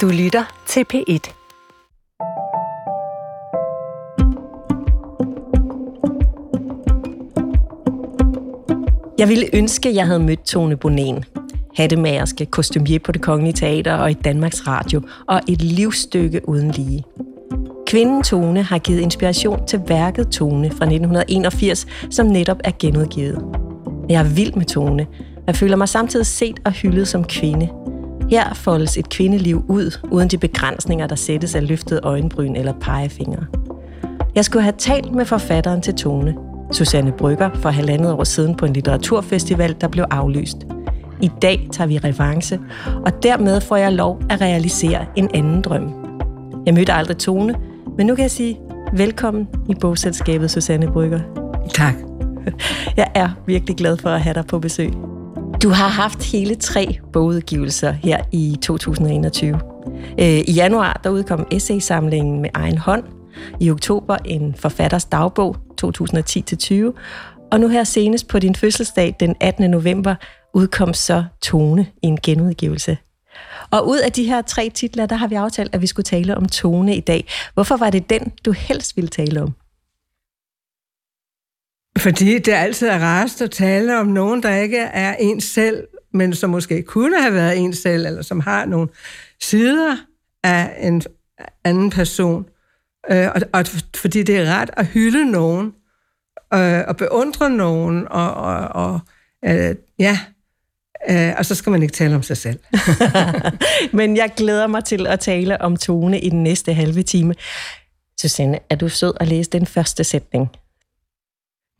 Du lytter til P1. Jeg ville ønske, at jeg havde mødt Tone Bonen. Hattemagerske, kostumier på det Kongelige Teater og i Danmarks Radio, og et livsstykke uden lige. Kvinden Tone har givet inspiration til værket Tone fra 1981, som netop er genudgivet. Jeg er vild med Tone. Jeg føler mig samtidig set og hyldet som kvinde. Her foldes et kvindeliv ud, uden de begrænsninger, der sættes af løftet øjenbryn eller pegefingre. Jeg skulle have talt med forfatteren til Tone, Susanne Brygger, for halvandet år siden på en litteraturfestival, der blev aflyst. I dag tager vi revanche, og dermed får jeg lov at realisere en anden drøm. Jeg mødte aldrig Tone, men nu kan jeg sige velkommen i bogselskabet, Susanne Brygger. Tak. Jeg er virkelig glad for at have dig på besøg. Du har haft hele tre bogudgivelser her i 2021. Øh, I januar der udkom essaysamlingen med egen hånd. I oktober en forfatters dagbog 2010-20. Og nu her senest på din fødselsdag den 18. november udkom så Tone i en genudgivelse. Og ud af de her tre titler, der har vi aftalt, at vi skulle tale om Tone i dag. Hvorfor var det den, du helst ville tale om? Fordi det altid er rarest at tale om nogen, der ikke er en selv, men som måske kunne have været en selv, eller som har nogle sider af en anden person. Øh, og, og fordi det er ret at hylde nogen, øh, og beundre nogen, og, og, og øh, ja, øh, og så skal man ikke tale om sig selv. Men jeg glæder mig til at tale om Tone i den næste halve time. Susanne, er du sød at læse den første sætning?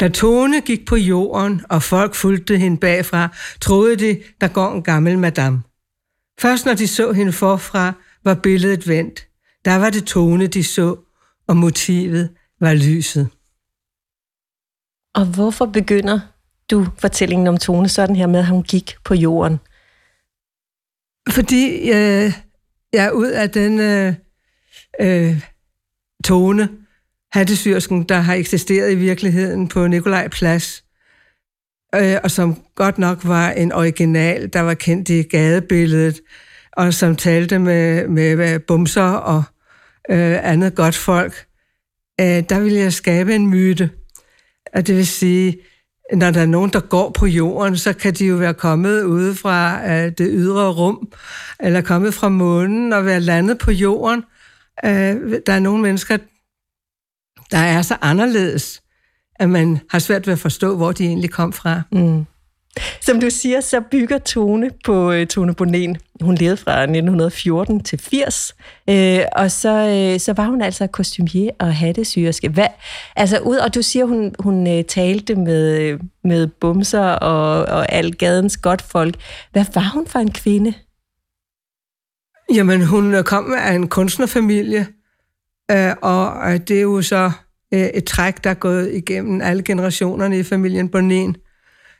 Da Tone gik på jorden, og folk fulgte hende bagfra, troede de, der går en gammel madame. Først når de så hende forfra, var billedet vendt. Der var det Tone, de så, og motivet var lyset. Og hvorfor begynder du fortællingen om Tone sådan her med, at hun gik på jorden? Fordi øh, jeg er ud af den øh, øh, tone, hattesyrsken, der har eksisteret i virkeligheden på Nikolaj Plads, øh, og som godt nok var en original, der var kendt i gadebilledet, og som talte med, med bumser og øh, andet godt folk, øh, der ville jeg skabe en myte. Og det vil sige, når der er nogen, der går på jorden, så kan de jo være kommet ude fra øh, det ydre rum, eller kommet fra månen og være landet på jorden. Øh, der er nogle mennesker, der er så anderledes, at man har svært ved at forstå, hvor de egentlig kom fra. Mm. Som du siger, så bygger Tone på uh, Tone Bonen. Hun levede fra 1914 til 80, uh, og så, uh, så var hun altså kostumier og hattesyrske. Hvad, altså ud, og du siger, hun, hun uh, talte med, med bumser og, og al gadens godt folk. Hvad var hun for en kvinde? Jamen, hun kom af en kunstnerfamilie, uh, og det er jo så uh, et træk, der er gået igennem alle generationerne i familien Bonen.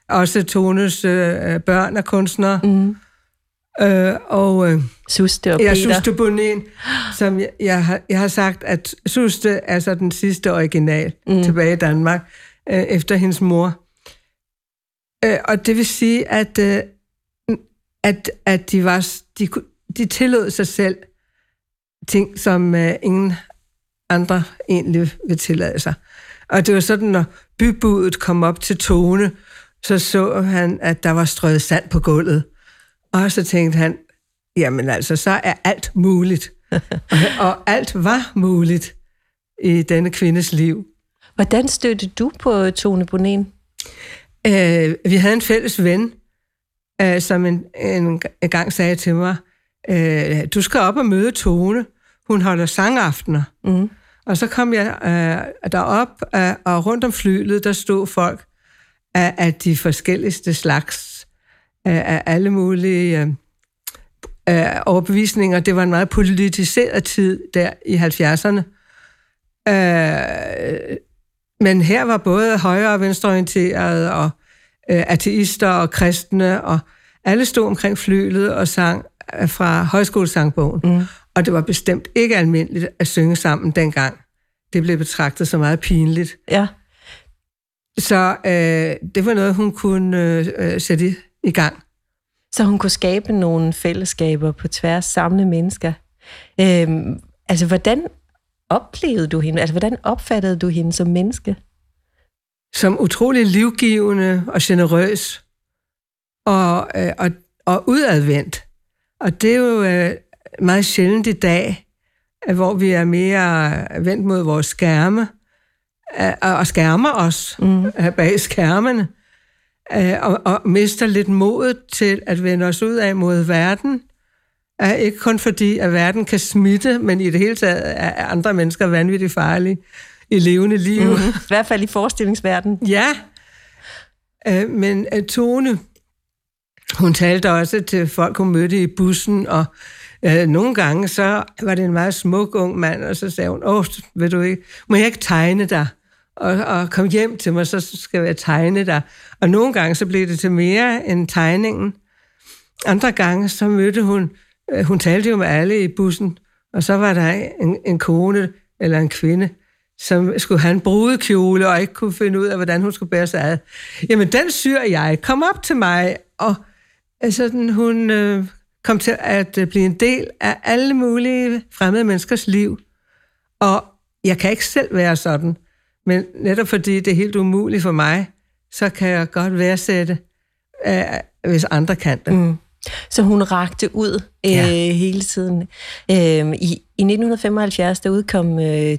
Også Tones øh, børn er kunstnere. Mm. Øh, og øh, Suste og Peter. Ja, Suste Bonin, som jeg, jeg, har, jeg har sagt, at Suste er så den sidste original mm. tilbage i Danmark, øh, efter hendes mor. Øh, og det vil sige, at, øh, at, at de, var, de, de tillod sig selv ting, som øh, ingen andre egentlig vil tillade sig. Og det var sådan, når bybudet kom op til tone, så så han, at der var strøget sand på gulvet. Og så tænkte han, jamen altså, så er alt muligt. og alt var muligt i denne kvindes liv. Hvordan stødte du på Tone Bonen? Øh, vi havde en fælles ven, øh, som en, en, en gang sagde til mig, øh, du skal op og møde Tone. Hun holder sangaftener. Mm. Og så kom jeg øh, derop, øh, og rundt om flylet, der stod folk af, af de forskelligste slags, af, af alle mulige øh, øh, overbevisninger. Det var en meget politiseret tid der i 70'erne. Øh, men her var både højre- og venstreorienterede, og øh, ateister og kristne, og alle stod omkring flylet og sang øh, fra højskolesangbogen. Mm. Og det var bestemt ikke almindeligt at synge sammen dengang. Det blev betragtet så meget pinligt. Ja. Så øh, det var noget, hun kunne øh, øh, sætte i, i gang. Så hun kunne skabe nogle fællesskaber på tværs, samle mennesker Øhm, altså, hvordan oplevede du hende? Altså, hvordan opfattede du hende som menneske? Som utrolig livgivende og generøs og, øh, og, og udadvendt. Og det er jo øh, meget sjældent i dag, hvor vi er mere vendt mod vores skærme og skærmer os mm. bag skærmene og, og mister lidt modet til at vende os ud af mod verden. Ikke kun fordi, at verden kan smitte, men i det hele taget er andre mennesker vanvittigt farlige i levende liv. Mm. I hvert fald i forestillingsverdenen. Ja, men Tone, hun talte også til folk, hun mødte i bussen, og øh, nogle gange så var det en meget smuk ung mand, og så sagde hun, åh, vil du ikke, må jeg ikke tegne dig? Og, og kom hjem til mig, så skal jeg tegne dig. Og nogle gange så blev det til mere end tegningen. Andre gange så mødte hun, øh, hun talte jo med alle i bussen, og så var der en, en kone eller en kvinde, som skulle have en brudekjole og ikke kunne finde ud af, hvordan hun skulle bære sig ad. Jamen, den syr jeg. Kom op til mig, og øh, sådan, hun øh, kom til at øh, blive en del af alle mulige fremmede menneskers liv. Og jeg kan ikke selv være sådan, men netop fordi det er helt umuligt for mig, så kan jeg godt værdsætte, øh, hvis andre kan det. Mm. Så hun rakte ud øh, ja. hele tiden. Øh, i, I 1975, der udkom øh,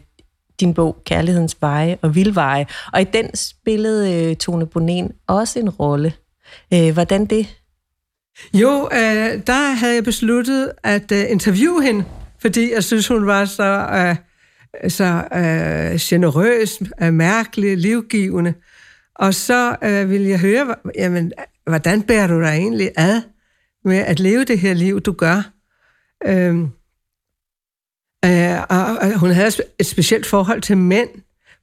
din bog Kærlighedens Veje og Vildveje, og i den spillede øh, Tone Bonen også en rolle. Øh, hvordan det? Jo, øh, der havde jeg besluttet at øh, interviewe hende, fordi jeg synes, hun var så, øh, så øh, generøs, øh, mærkelig, livgivende. Og så øh, ville jeg høre, jamen, hvordan bærer du dig egentlig ad med at leve det her liv, du gør? Øh, øh, og, og hun havde et specielt forhold til mænd,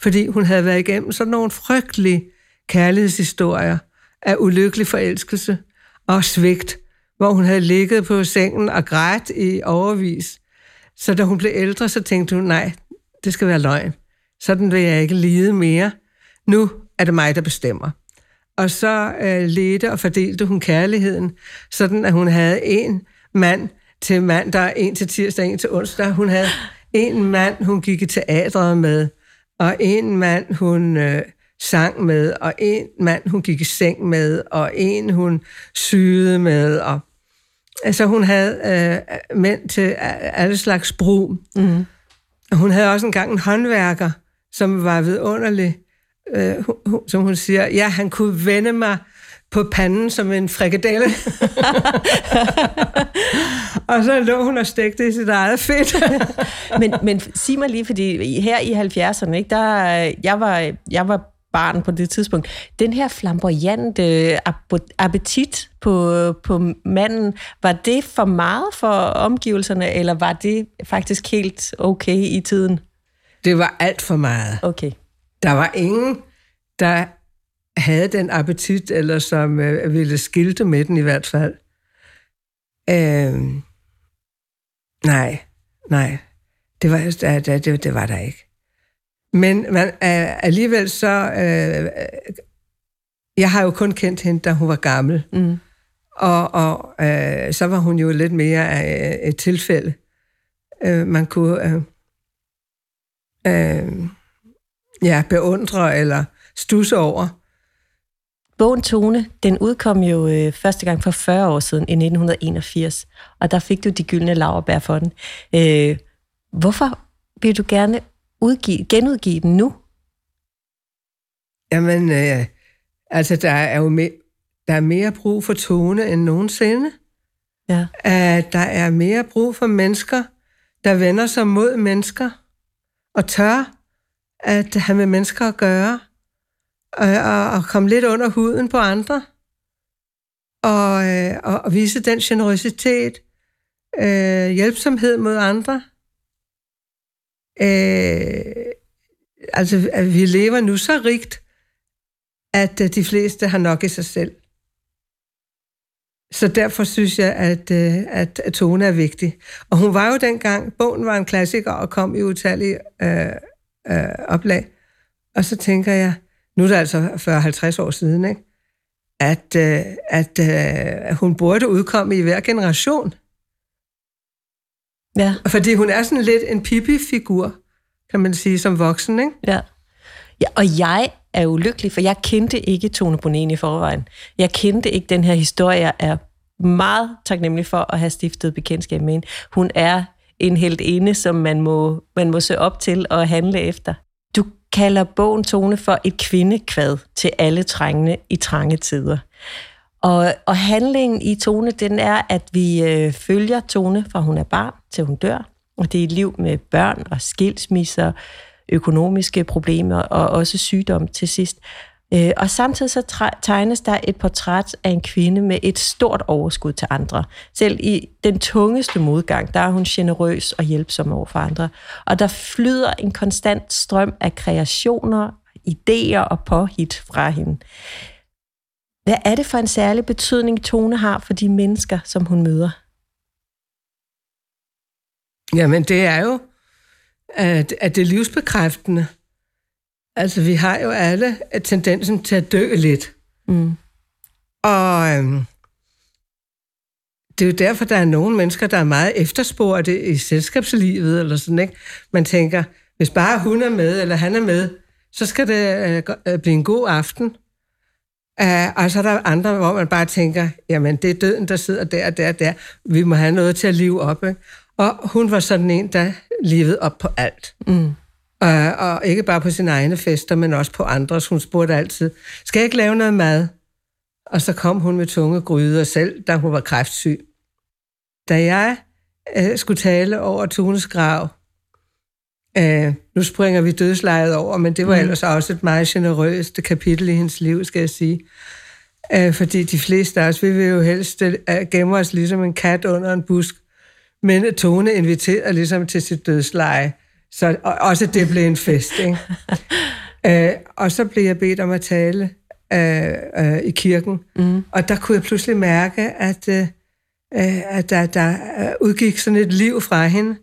fordi hun havde været igennem sådan nogle frygtelige kærlighedshistorier af ulykkelig forelskelse og svigt, hvor hun havde ligget på sengen og grædt i overvis. Så da hun blev ældre, så tænkte hun, nej, det skal være løgn. Sådan vil jeg ikke lide mere. Nu er det mig, der bestemmer. Og så øh, ledte og fordelte hun kærligheden, sådan at hun havde en mand til mandag, en til tirsdag, en til onsdag. Hun havde en mand, hun gik i teatret med, og en mand, hun øh, sang med, og en mand, hun gik i seng med, og en, hun syede med. Og, altså, hun havde øh, mænd til alle slags brug. Mm. Hun havde også engang en håndværker, som var vidunderlig, øh, som hun siger, ja, han kunne vende mig på panden som en frikadelle. og så lå hun og stegte i sit eget fedt. men, men sig mig lige, fordi her i 70'erne, ikke, der, jeg, var, jeg var barn på det tidspunkt. Den her flamboyante appetit på, på manden, var det for meget for omgivelserne, eller var det faktisk helt okay i tiden? Det var alt for meget. Okay. Der var ingen, der havde den appetit, eller som øh, ville skilte med den i hvert fald. Øh, nej, nej. Det var, det, det, det var der ikke. Men man, øh, alligevel så... Øh, jeg har jo kun kendt hende, da hun var gammel. Mm. Og, og øh, så var hun jo lidt mere af et tilfælde. Øh, man kunne øh, øh, ja, beundre eller stusse over. Bogen Tone, den udkom jo øh, første gang for 40 år siden, i 1981, og der fik du de gyldne laverbær for den. Øh, hvorfor vil du gerne udgive, genudgive den nu? Jamen, øh, altså, der er jo me, der er mere brug for tone end nogensinde. Ja. Uh, der er mere brug for mennesker, der vender sig mod mennesker, og tør at have med mennesker at gøre, og, og, og komme lidt under huden på andre, og, øh, og, og vise den generøsitet, øh, hjælpsomhed mod andre, Øh, altså, at vi lever nu så rigt, at øh, de fleste har nok i sig selv. Så derfor synes jeg, at, øh, at, at Tone er vigtig. Og hun var jo dengang, bogen var en klassiker og kom i utallige øh, øh, oplag. Og så tænker jeg, nu er det altså 40-50 år siden, ikke? at, øh, at øh, hun burde udkomme i hver generation. Ja. Fordi hun er sådan lidt en Pippi-figur, kan man sige, som voksen, ikke? Ja. ja. Og jeg er ulykkelig, for jeg kendte ikke Tone Bonin i forvejen. Jeg kendte ikke den her historie. Jeg er meget taknemmelig for at have stiftet bekendtskab med hende. Hun er en helt ene, som man må, man må se op til og handle efter. Du kalder bogen Tone for et kvindekvad til alle trængende i trange tider. Og, og handlingen i Tone, den er, at vi øh, følger Tone fra hun er barn til hun dør. Og det er et liv med børn og skilsmisser, økonomiske problemer og også sygdom til sidst. Øh, og samtidig så tegnes der et portræt af en kvinde med et stort overskud til andre. Selv i den tungeste modgang, der er hun generøs og hjælpsom over for andre. Og der flyder en konstant strøm af kreationer, idéer og påhit fra hende. Hvad er det for en særlig betydning, Tone har for de mennesker, som hun møder? Jamen, det er jo, at, at det er livsbekræftende. Altså, vi har jo alle tendensen til at dø lidt. Mm. Og øhm, det er jo derfor, der er nogle mennesker, der er meget efterspurgte i selskabslivet, eller sådan, ikke? Man tænker, hvis bare hun er med, eller han er med, så skal det øh, blive en god aften. Uh, og så er der andre, hvor man bare tænker, jamen det er døden, der sidder der og der og der. Vi må have noget til at live op. Ikke? Og hun var sådan en, der levede op på alt. Mm. Uh, og ikke bare på sine egne fester, men også på andres. Hun spurgte altid, skal jeg ikke lave noget mad? Og så kom hun med tunge gryder selv, da hun var kræftsyg. Da jeg uh, skulle tale over Tunes grav, Uh, nu springer vi dødslejet over, men det var mm. ellers også et meget generøst kapitel i hendes liv, skal jeg sige. Uh, fordi de fleste af os, vi vil jo helst uh, gemme os ligesom en kat under en busk. Men Tone inviterer ligesom til sit dødsleje, så og også det blev en fest. Ikke? uh, og så blev jeg bedt om at tale uh, uh, i kirken, mm. og der kunne jeg pludselig mærke, at, uh, at der, der udgik sådan et liv fra hende,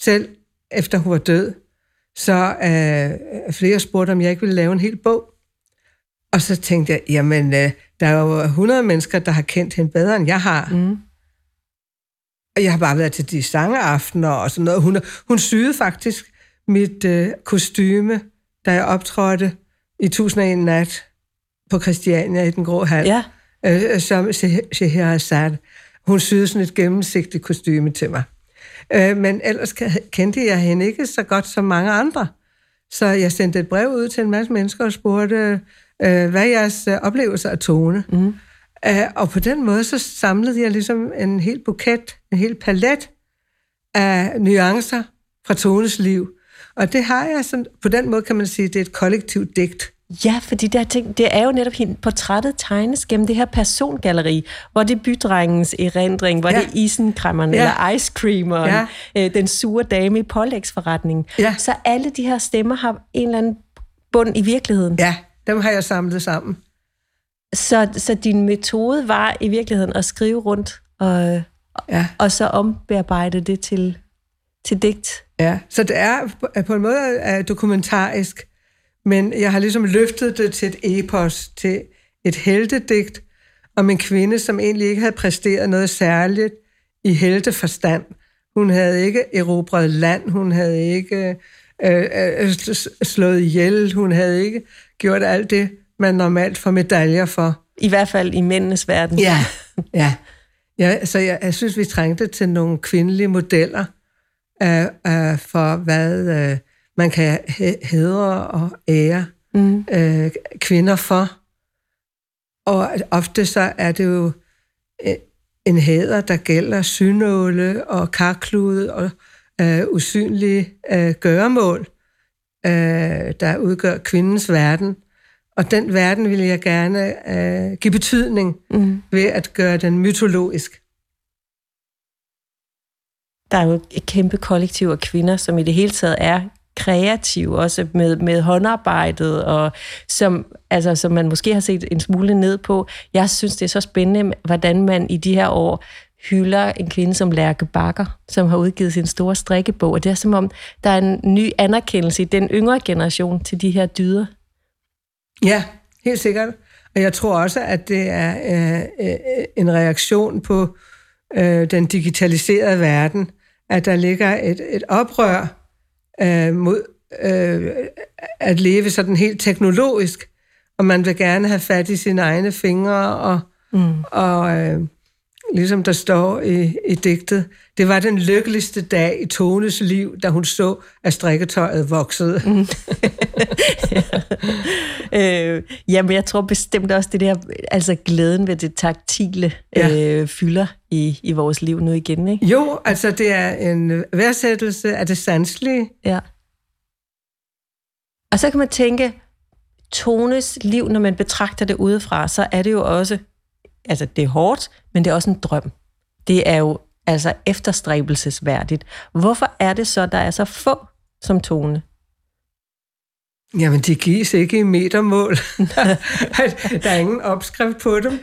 selv efter hun var død, så øh, flere spurgte, om jeg ikke ville lave en hel bog. Og så tænkte jeg, jamen, øh, der er jo 100 mennesker, der har kendt hende bedre, end jeg har. Mm. Og jeg har bare været til de sangeaftener og sådan noget. Hun, hun syede faktisk mit øh, kostyme, da jeg optrådte i 1001 nat på Christiania i den grå hal, ja. øh, som Shehir Assad. Hun syede sådan et gennemsigtigt kostyme til mig. Øh, men ellers kendte jeg hende ikke så godt som mange andre. Så jeg sendte et brev ud til en masse mennesker og spurgte, øh, hvad er jeres øh, oplevelser af tone? Mm. Øh, og på den måde, så samlede jeg ligesom en hel buket, en hel palet af nuancer fra Tones liv. Og det har jeg sådan, på den måde kan man sige, det er et kollektivt digt. Ja, fordi der ting, det er jo netop hende, portrættet tegnes gennem det her persongalleri, hvor det er bydrengens erindring, hvor ja. det er isenkræmmeren ja. eller ice creameren, ja. øh, den sure dame i pålægsforretningen. Ja. Så alle de her stemmer har en eller anden bund i virkeligheden. Ja, dem har jeg samlet sammen. Så, så din metode var i virkeligheden at skrive rundt og, ja. og så ombearbejde det til, til digt? Ja, så det er på en måde dokumentarisk, men jeg har ligesom løftet det til et epos, til et heltedigt om en kvinde, som egentlig ikke havde præsteret noget særligt i helteforstand. Hun havde ikke erobret land, hun havde ikke øh, øh, slået ihjel, hun havde ikke gjort alt det, man normalt får medaljer for. I hvert fald i mændenes verden. Ja, ja. ja så jeg, jeg synes, vi trængte til nogle kvindelige modeller øh, øh, for, hvad... Øh, man kan hedre og ære mm. øh, kvinder for. Og ofte så er det jo øh, en hæder, der gælder synåle og karklude og øh, usynlige øh, gøremål, øh, der udgør kvindens verden. Og den verden vil jeg gerne øh, give betydning mm. ved at gøre den mytologisk. Der er jo et kæmpe kollektiv af kvinder, som i det hele taget er kreativ, også med, med håndarbejdet, og som, altså, som man måske har set en smule ned på. Jeg synes, det er så spændende, hvordan man i de her år hylder en kvinde som Lærke Bakker, som har udgivet sin store strikkebog, og det er som om, der er en ny anerkendelse i den yngre generation til de her dyder. Ja, helt sikkert. Og jeg tror også, at det er øh, øh, en reaktion på øh, den digitaliserede verden, at der ligger et, et oprør øh, mod øh, at leve sådan helt teknologisk, og man vil gerne have fat i sine egne fingre, og, mm. og øh, ligesom der står i, i digtet, det var den lykkeligste dag i Tones liv, da hun så, at strikketøjet voksede. Mm. ja. øh, jamen, jeg tror bestemt også, det der, altså glæden ved det taktile, ja. øh, fylder i, i vores liv nu igen, ikke? Jo, altså det er en værdsættelse af det sanselige. Ja. Og så kan man tænke, Tones liv, når man betragter det udefra, så er det jo også, altså det er hårdt, men det er også en drøm. Det er jo altså efterstræbelsesværdigt. Hvorfor er det så, der er så få som Tone? Jamen, de gives ikke i metermål. der er ingen opskrift på dem.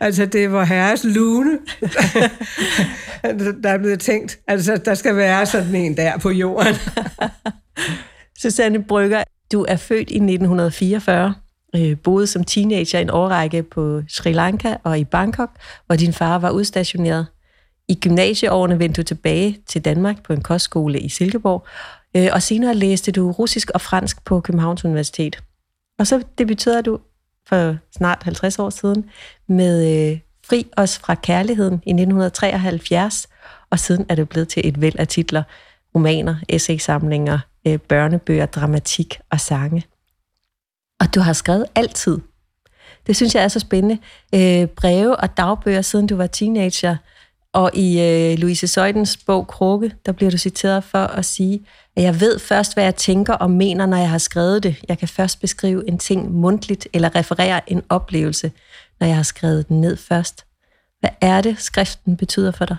Altså, det var herres lune, der er blevet tænkt. Altså, der skal være sådan en der på jorden. Susanne Brygger, du er født i 1944, øh, boede som teenager en årrække på Sri Lanka og i Bangkok, hvor din far var udstationeret. I gymnasieårene vendte du tilbage til Danmark på en kostskole i Silkeborg, øh, og senere læste du russisk og fransk på Københavns Universitet. Og så debuterede du for snart 50 år siden med øh, Fri os fra kærligheden i 1973, og siden er det blevet til et væld af titler, romaner, essaysamlinger, øh, børnebøger, dramatik og sange. Og du har skrevet altid. Det synes jeg er så spændende. Øh, breve og dagbøger, siden du var teenager. Og i øh, Louise Søjdens bog Krukke, der bliver du citeret for at sige, at jeg ved først, hvad jeg tænker og mener, når jeg har skrevet det. Jeg kan først beskrive en ting mundtligt eller referere en oplevelse, når jeg har skrevet den ned først. Hvad er det, skriften betyder for dig?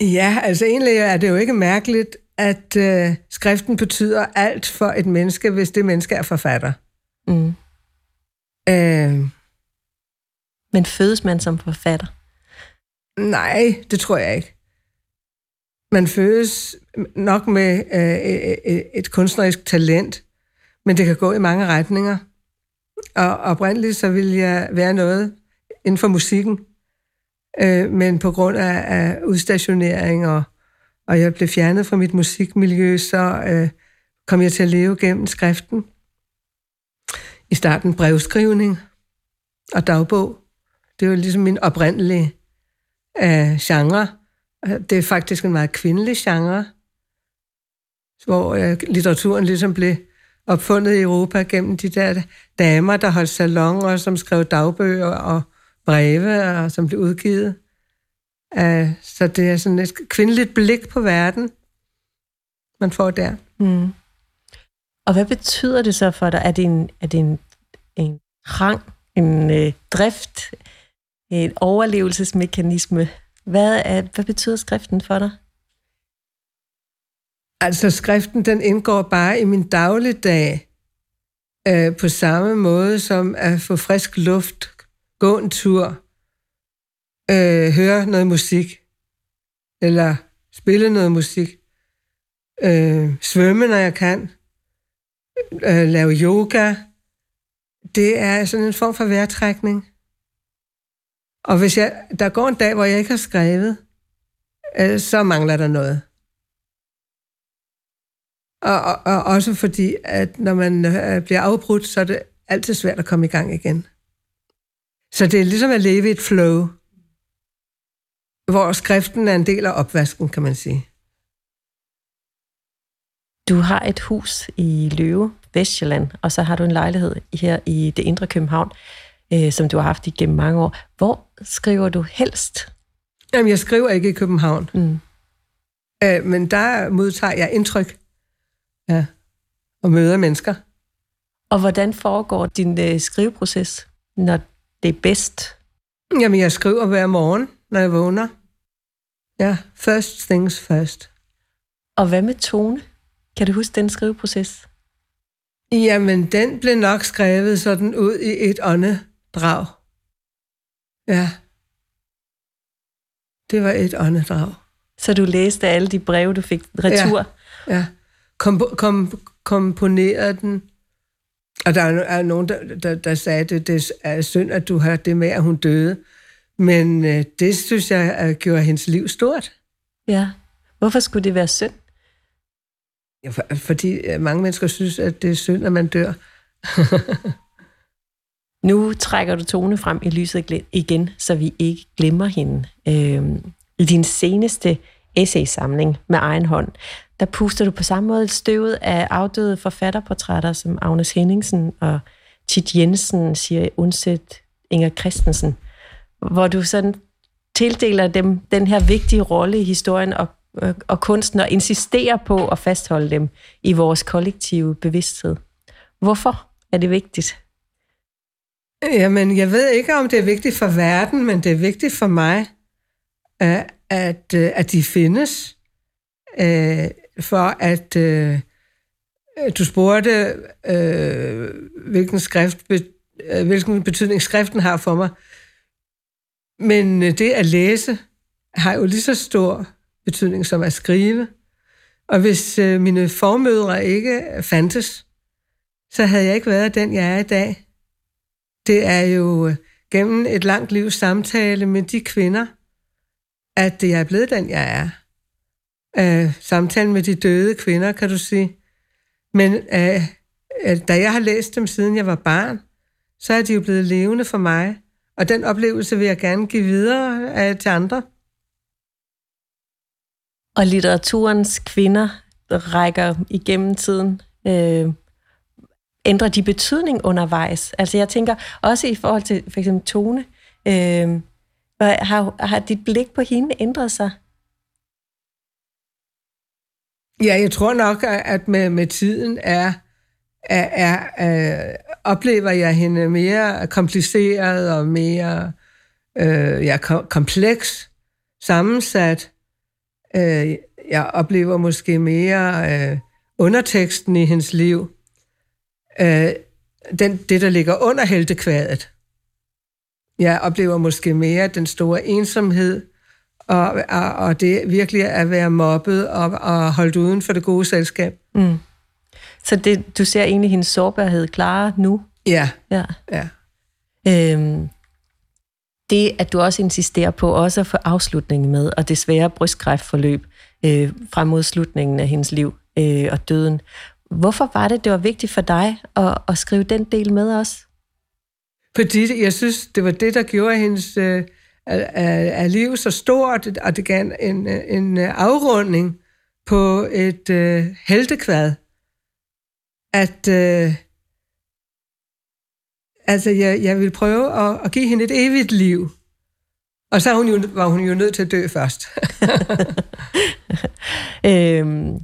Ja, altså egentlig er det jo ikke mærkeligt, at øh, skriften betyder alt for et menneske, hvis det menneske er forfatter. Mm. Øh, Men fødes man som forfatter? Nej, det tror jeg ikke. Man fødes nok med øh, øh, øh, et kunstnerisk talent, men det kan gå i mange retninger. Og oprindeligt så vil jeg være noget inden for musikken, øh, men på grund af, af udstationering og og jeg blev fjernet fra mit musikmiljø, så øh, kom jeg til at leve gennem skriften. I starten brevskrivning og dagbog. Det var ligesom min oprindelige øh, genre. Det er faktisk en meget kvindelig genre, hvor øh, litteraturen ligesom blev opfundet i Europa gennem de der damer, der holdt salonger, som skrev dagbøger og breve, og som blev udgivet. Øh, så det er sådan et kvindeligt blik på verden, man får der. Mm. Og hvad betyder det så for dig? Er det en, er det en, en rang, en øh, drift, en overlevelsesmekanisme? Hvad, er, hvad betyder skriften for dig? Altså, skriften den indgår bare i min dagligdag øh, på samme måde som at få frisk luft, gå en tur, øh, høre noget musik, eller spille noget musik, øh, svømme, når jeg kan, øh, lave yoga. Det er sådan en form for vejrtrækning. Og hvis jeg, der går en dag, hvor jeg ikke har skrevet, øh, så mangler der noget. Og, og, og også fordi, at når man øh, bliver afbrudt, så er det altid svært at komme i gang igen. Så det er ligesom at leve i et flow hvor skriften er en del af opvasken, kan man sige. Du har et hus i Løve, Vestjylland, og så har du en lejlighed her i det indre København, øh, som du har haft igennem mange år. Hvor skriver du helst? Jamen, jeg skriver ikke i København. Mm. Øh, men der modtager jeg indtryk ja, og møder mennesker. Og hvordan foregår din øh, skriveproces, når det er bedst? Jamen, jeg skriver hver morgen når jeg vågner. Ja, first things first. Og hvad med tone? Kan du huske den skriveproces? Jamen, den blev nok skrevet sådan ud i et åndedrag. Ja. Det var et åndedrag. Så du læste alle de breve, du fik retur? Ja, ja. Kom, kom, komponerede den. Og der er nogen, der, der, der sagde, at det, det er synd, at du har det med, at hun døde. Men øh, det synes jeg at gjorde hendes liv stort. Ja. Hvorfor skulle det være synd? Ja, for, fordi øh, mange mennesker synes, at det er synd, at man dør. nu trækker du Tone frem i lyset igen, så vi ikke glemmer hende. Øhm, I din seneste essaysamling med egen hånd, der puster du på samme måde støvet af afdøde forfatterportrætter som Agnes Henningsen og Tit Jensen, siger undsæt Inger Christensen, hvor du sådan tildeler dem den her vigtige rolle i historien og, øh, og kunsten og insisterer på at fastholde dem i vores kollektive bevidsthed. Hvorfor er det vigtigt? Jamen, jeg ved ikke, om det er vigtigt for verden, men det er vigtigt for mig, øh, at, at, at de findes. Øh, for at øh, du spurgte, øh, hvilken, skrift, øh, hvilken betydning skriften har for mig. Men øh, det at læse har jo lige så stor betydning som at skrive. Og hvis øh, mine formødre ikke fandtes, så havde jeg ikke været den, jeg er i dag. Det er jo øh, gennem et langt livs samtale med de kvinder, at jeg er blevet den, jeg er øh, samtalen med de døde kvinder, kan du sige. Men øh, øh, da jeg har læst dem, siden jeg var barn, så er de jo blevet levende for mig. Og den oplevelse vil jeg gerne give videre øh, til andre. Og litteraturens kvinder rækker igennem tiden. Øh, ændrer de betydning undervejs? Altså jeg tænker også i forhold til for eksempel Tone. Øh, har, har dit blik på hende ændret sig? Ja, jeg tror nok, at med, med tiden er, er, er, er, oplever jeg hende mere kompliceret og mere øh, ja, kompleks, sammensat. Øh, jeg oplever måske mere øh, underteksten i hendes liv. Øh, den, det, der ligger under heltekvadet. Jeg oplever måske mere den store ensomhed, og, og, og det virkelig at være mobbet og, og holdt uden for det gode selskab. Mm. Så det, du ser egentlig hendes sårbarhed klare nu? Ja. ja. ja. Øhm, det, at du også insisterer på også at få afslutningen med, og det svære brystkræftforløb øh, frem mod slutningen af hendes liv øh, og døden. Hvorfor var det, det var vigtigt for dig at, at skrive den del med os? Fordi jeg synes, det var det, der gjorde hendes... Øh, er, er livet så stort, og det gav en, en afrunding på et øh, heltekvad, at øh, altså, jeg, jeg vil prøve at, at give hende et evigt liv. Og så hun jo, var hun jo nødt til at dø først. øhm,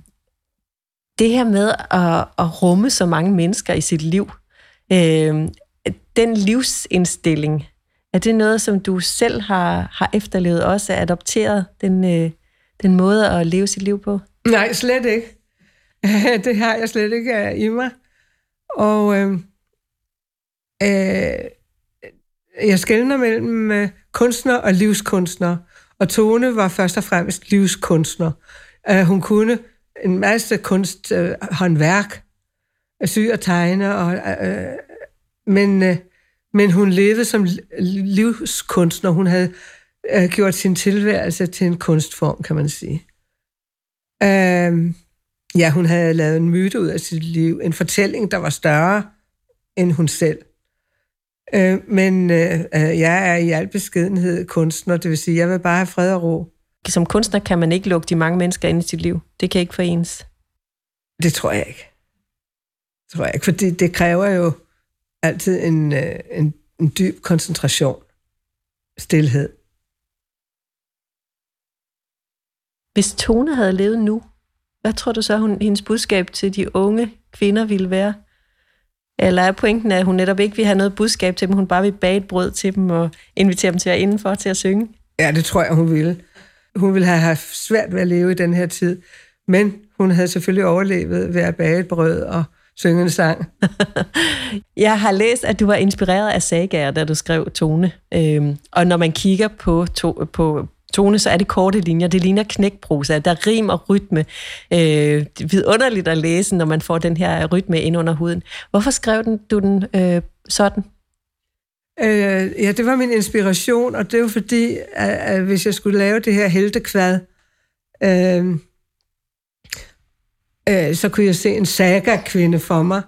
det her med at, at rumme så mange mennesker i sit liv, øh, den livsindstilling, er det noget, som du selv har, har efterlevet også, adopteret den, øh, den måde at leve sit liv på? Nej, slet ikke. det har jeg slet ikke øh, i mig. Og øh, øh, jeg skældner mellem øh, kunstner og livskunstner. Og Tone var først og fremmest livskunstner. Uh, hun kunne en masse kunsthåndværk, øh, håndværk, sy og tegne, og, øh, øh, men øh, men hun levede som livskunstner. Hun havde øh, gjort sin tilværelse til en kunstform, kan man sige. Øh, ja, hun havde lavet en myte ud af sit liv. En fortælling, der var større end hun selv. Øh, men øh, øh jeg er i al beskedenhed kunstner, det vil sige, jeg vil bare have fred og ro. Som kunstner kan man ikke lukke de mange mennesker ind i sit liv. Det kan ikke forenes. Det tror jeg ikke. Det tror jeg ikke, for det, kræver jo altid en, øh, en, en dyb koncentration, stilhed. Hvis Tone havde levet nu, hvad tror du så, hun, hendes budskab til de unge kvinder ville være? Eller er pointen, at hun netop ikke vil have noget budskab til dem, hun bare vil bage et brød til dem og invitere dem til at indenfor til at synge? Ja, det tror jeg, hun ville. Hun ville have haft svært ved at leve i den her tid, men hun havde selvfølgelig overlevet ved at bage et brød og synge en sang. jeg har læst, at du var inspireret af sagaer, da du skrev Tone. Øhm, og når man kigger på, to, på Tone, så er det korte linjer. Det ligner knækprosa. Der rim og rytme. Øh, det er vidunderligt at læse, når man får den her rytme ind under huden. Hvorfor skrev den, du den øh, sådan? Øh, ja, det var min inspiration, og det var fordi, at, at hvis jeg skulle lave det her heltekvad, øh, øh, så kunne jeg se en saga-kvinde for mig.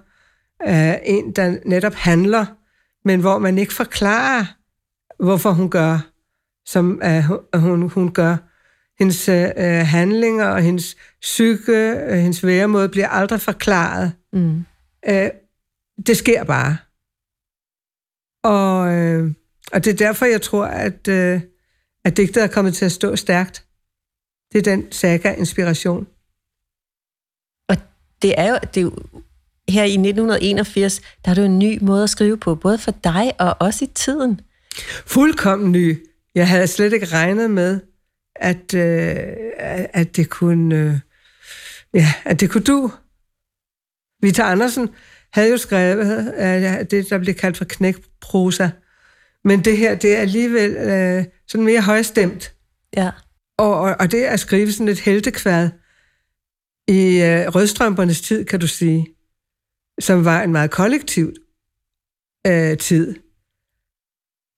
Øh, en, der netop handler, men hvor man ikke forklarer, hvorfor hun gør, som øh, hun, hun gør. Hendes øh, handlinger og hendes psyke, øh, hendes væremåde bliver aldrig forklaret. Mm. Øh, det sker bare. Og, øh, og det er derfor, jeg tror, at, øh, at digtet er kommet til at stå stærkt. Det er den saga-inspiration. Og det er jo, det er jo her i 1981, der er det jo en ny måde at skrive på, både for dig og også i tiden. Fuldkommen ny. Jeg havde slet ikke regnet med, at, øh, at det kunne, øh, ja, at det kunne du. Vita Andersen havde jo skrevet øh, det, der blev kaldt for knækprosa. Men det her, det er alligevel øh, sådan mere højstemt. Ja. Og, og, og det er at skrive sådan et heltekvad i øh, rødstrømpernes tid, kan du sige, som var en meget kollektiv øh, tid.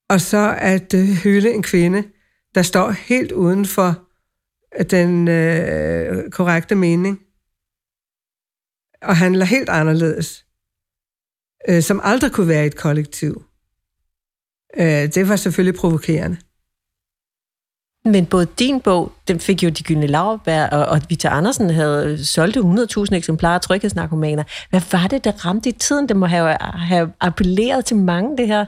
Og så at øh, hylde en kvinde, der står helt uden for den øh, korrekte mening, og handler helt anderledes, øh, som aldrig kunne være et kollektiv. Øh, det var selvfølgelig provokerende. Men både din bog, den fik jo de gyldne lavbær, og, og Vita Andersen havde solgt 100.000 eksemplarer af tryghedsnarkomaner. Hvad var det, der ramte i tiden? Det må have, have appelleret til mange, det her.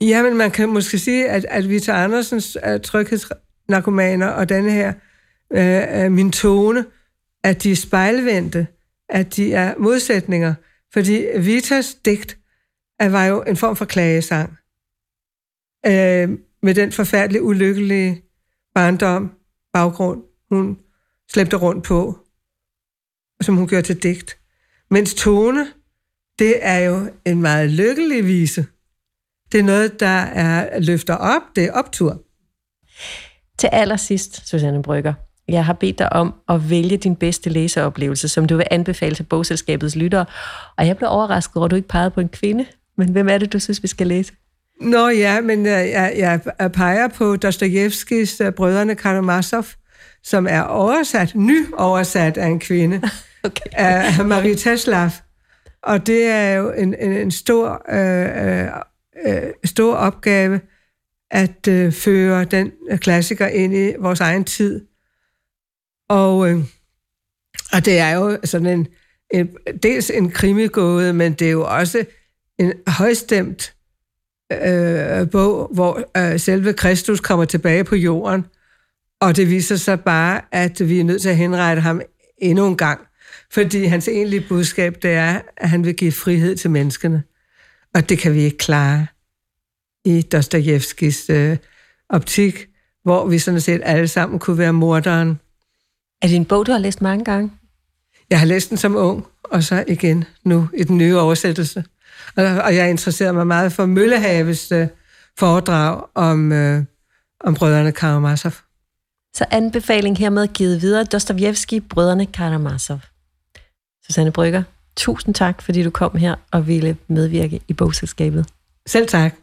Ja, men man kan måske sige, at, at Vita Andersens uh, tryghedsnarkomaner og denne her, uh, uh, min tone, at de er spejlvendte, at de er modsætninger. Fordi Vitas digt er, var jo en form for klagesang. øh, med den forfærdelige, ulykkelige barndom, baggrund, hun slæbte rundt på, som hun gjorde til digt. Mens tone, det er jo en meget lykkelig vise. Det er noget, der er løfter op, det er optur. Til allersidst, Susanne Brygger, jeg har bedt dig om at vælge din bedste læseoplevelse, som du vil anbefale til bogselskabets lyttere. Og jeg blev overrasket over, at du ikke pegede på en kvinde. Men hvem er det, du synes, vi skal læse? Nå ja, men jeg, jeg, jeg peger på Dostojevskis uh, Brødrene Karamazov, som er oversat, nyoversat af en kvinde, okay. af Marie Teslav. Og det er jo en, en, en stor, øh, øh, stor opgave at øh, føre den klassiker ind i vores egen tid. Og, øh, og det er jo sådan en, en dels en krimigåde, men det er jo også en højstemt øh, bog, hvor øh, selve Kristus kommer tilbage på jorden, og det viser sig bare, at vi er nødt til at henrette ham endnu en gang, fordi hans egentlige budskab, det er, at han vil give frihed til menneskene. Og det kan vi ikke klare i Dostojevskis øh, optik, hvor vi sådan set alle sammen kunne være morderen. Er det en bog, du har læst mange gange? Jeg har læst den som ung, og så igen nu i den nye oversættelse. Og jeg interesserer mig meget for Møllehaves øh, foredrag om, øh, om brødrene Karamazov. Så anbefaling hermed givet videre. Dostojevski, brødrene Karamazov. Susanne Brygger, tusind tak, fordi du kom her og ville medvirke i bogselskabet. Selv tak.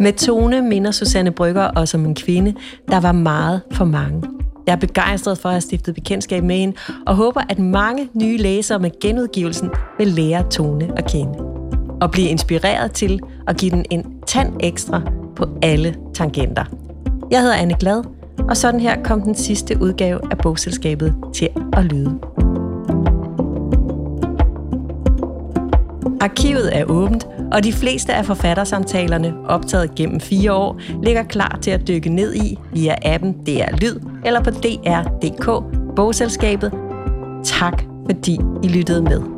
Med tone minder Susanne Brygger også om en kvinde, der var meget for mange. Jeg er begejstret for at have stiftet bekendtskab med hende, og håber, at mange nye læsere med genudgivelsen vil lære Tone at kende. Og blive inspireret til at give den en tand ekstra på alle tangenter. Jeg hedder Anne Glad, og sådan her kom den sidste udgave af bogselskabet til at lyde. Arkivet er åbent, og de fleste af forfattersamtalerne, optaget gennem fire år, ligger klar til at dykke ned i via appen DR Lyd eller på DR.dk, bogselskabet. Tak fordi I lyttede med.